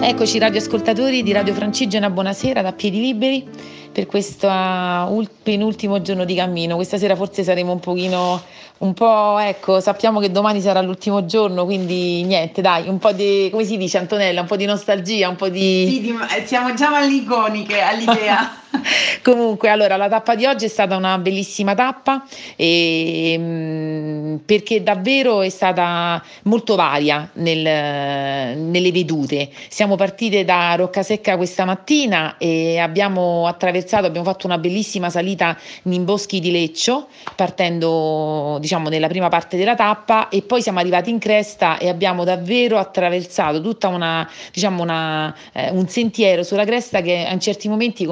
Eccoci radioascoltatori di Radio Francigena, buonasera da Piedi Liberi per questo penultimo giorno di cammino. Questa sera forse saremo un pochino, un po', ecco, sappiamo che domani sarà l'ultimo giorno, quindi niente, dai, un po' di, come si dice Antonella, un po' di nostalgia, un po' di... Sì, di, siamo già malliconiche all'idea. Comunque, allora, la tappa di oggi è stata una bellissima tappa e, mm, perché davvero è stata molto varia nel, nelle vedute. Siamo partite da Roccasecca questa mattina e abbiamo attraversato, abbiamo fatto una bellissima salita in boschi di Leccio, partendo diciamo nella prima parte della tappa e poi siamo arrivati in cresta e abbiamo davvero attraversato tutta una, diciamo una, eh, un sentiero sulla cresta che in certi momenti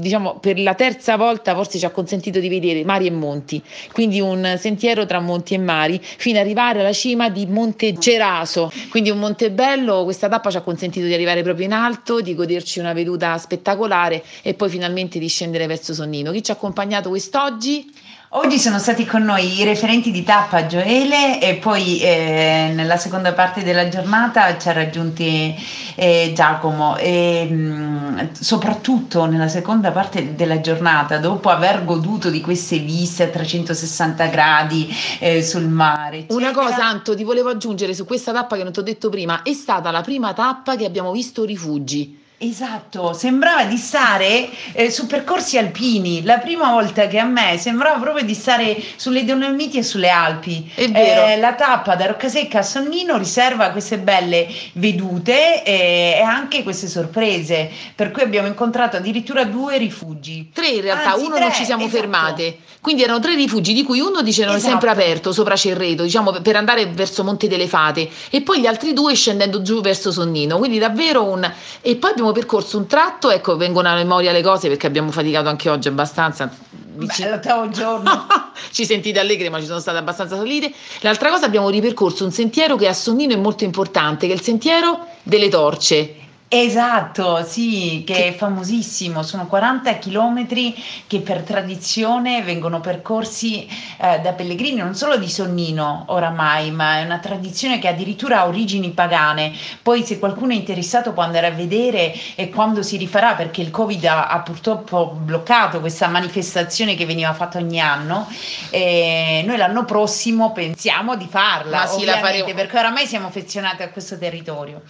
diciamo, per la terza volta forse ci ha consentito di vedere mari e monti, quindi un sentiero tra monti e mari, fino ad arrivare alla cima di Monte Ceraso, quindi un monte bello, questa tappa ci ha consentito di arrivare proprio in alto, di goderci una veduta spettacolare e poi finalmente di scendere verso Sonnino. Chi ci ha accompagnato quest'oggi? Oggi sono stati con noi i referenti di tappa Gioele e poi eh, nella seconda parte della giornata ci ha raggiunti eh, Giacomo e mh, mm, soprattutto nella seconda parte della giornata dopo aver goduto di queste viste a 360 gradi eh, sul mare. Eccetera. Una cosa Anto ti volevo aggiungere su questa tappa che non ti ho detto prima, è stata la prima tappa che abbiamo visto rifugi. Esatto, sembrava di stare eh, su percorsi alpini. La prima volta che a me sembrava proprio di stare sulle Dolomiti e sulle Alpi. È vero. Eh, la tappa da Roccasecca a Sonnino riserva queste belle vedute eh, e anche queste sorprese. Per cui abbiamo incontrato addirittura due rifugi. Tre in realtà, Anzi, uno tre, non ci siamo esatto. fermate. Quindi erano tre rifugi, di cui uno dicevano esatto. sempre aperto sopra Cerreto, diciamo per andare verso Monte delle Fate, e poi gli altri due scendendo giù verso Sonnino. Quindi davvero un. E poi abbiamo abbiamo percorso un tratto, ecco, vengono a memoria le cose perché abbiamo faticato anche oggi abbastanza. Beh, l'ottavo giorno. ci sentite allegri, ma ci sono state abbastanza salite. L'altra cosa abbiamo ripercorso un sentiero che a Sonnino è molto importante, che è il sentiero delle torce. Esatto, sì, che, che, è famosissimo, sono 40 chilometri che per tradizione vengono percorsi eh, da pellegrini, non solo di Sonnino oramai, ma è una tradizione che addirittura ha origini pagane. Poi se qualcuno è interessato può andare a vedere e quando si rifarà, perché il Covid ha, ha purtroppo bloccato questa manifestazione che veniva fatta ogni anno, e noi l'anno prossimo pensiamo di farla, ma sì, la faremo. perché oramai siamo affezionati a questo territorio.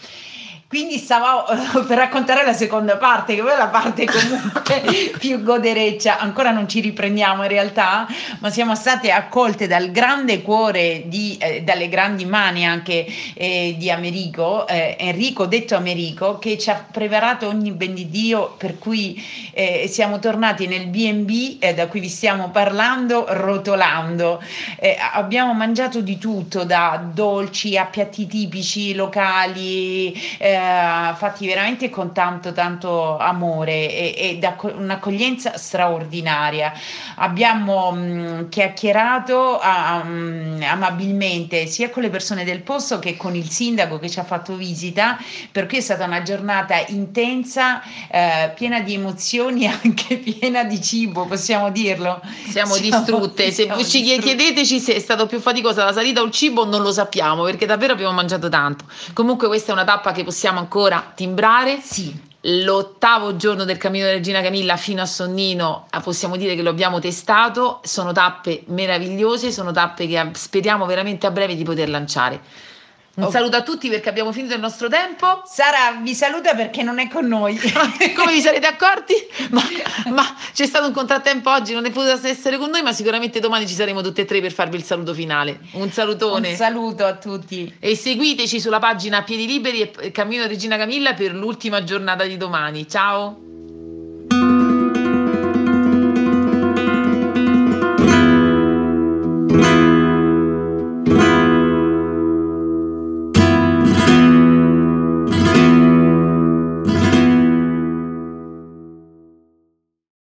Quindi stavo per raccontare la seconda parte, che poi è la parte comunque più godereccia. Ancora non ci riprendiamo in realtà, ma siamo state accolte dal grande cuore, di, eh, dalle grandi mani anche eh, di Americo, eh, Enrico, detto Americo, che ci ha preparato ogni ben di Dio, per cui eh, siamo tornati nel BB eh, da cui vi stiamo parlando, rotolando. Eh, abbiamo mangiato di tutto, da dolci a piatti tipici locali eh, fatti veramente con tanto tanto amore e, e da un'accoglienza straordinaria. Abbiamo mh, mm, chiacchierato a, um, amabilmente sia con le persone del posto che con il sindaco che ci ha fatto visita, perché è stata una giornata intensa, eh, piena di emozioni, anche piena di cibo, possiamo dirlo. Siamo, siamo distrutte. Se siamo ci distrutte. chiedeteci se è stato più faticosa la salita o il cibo, non lo sappiamo perché davvero abbiamo mangiato tanto. Comunque questa è una tappa che possiamo possiamo ancora timbrare. Sì. L'ottavo giorno del cammino della Regina Camilla fino a Sonnino ah, possiamo dire che lo abbiamo testato, sono tappe meravigliose, sono tappe che speriamo veramente a breve di poter lanciare. Un oh. saluto a tutti perché abbiamo finito il nostro tempo. Sara vi saluta perché non è con noi. Come vi sarete accorti? Ma, ma, c'è stato un contrattempo oggi, non è potuta essere con noi, ma sicuramente domani ci saremo tutte e tre per farvi il saluto finale. Un salutone. Un saluto a tutti. E seguiteci sulla pagina Piedi Liberi e Cammino Regina Camilla per l'ultima giornata di domani. Ciao.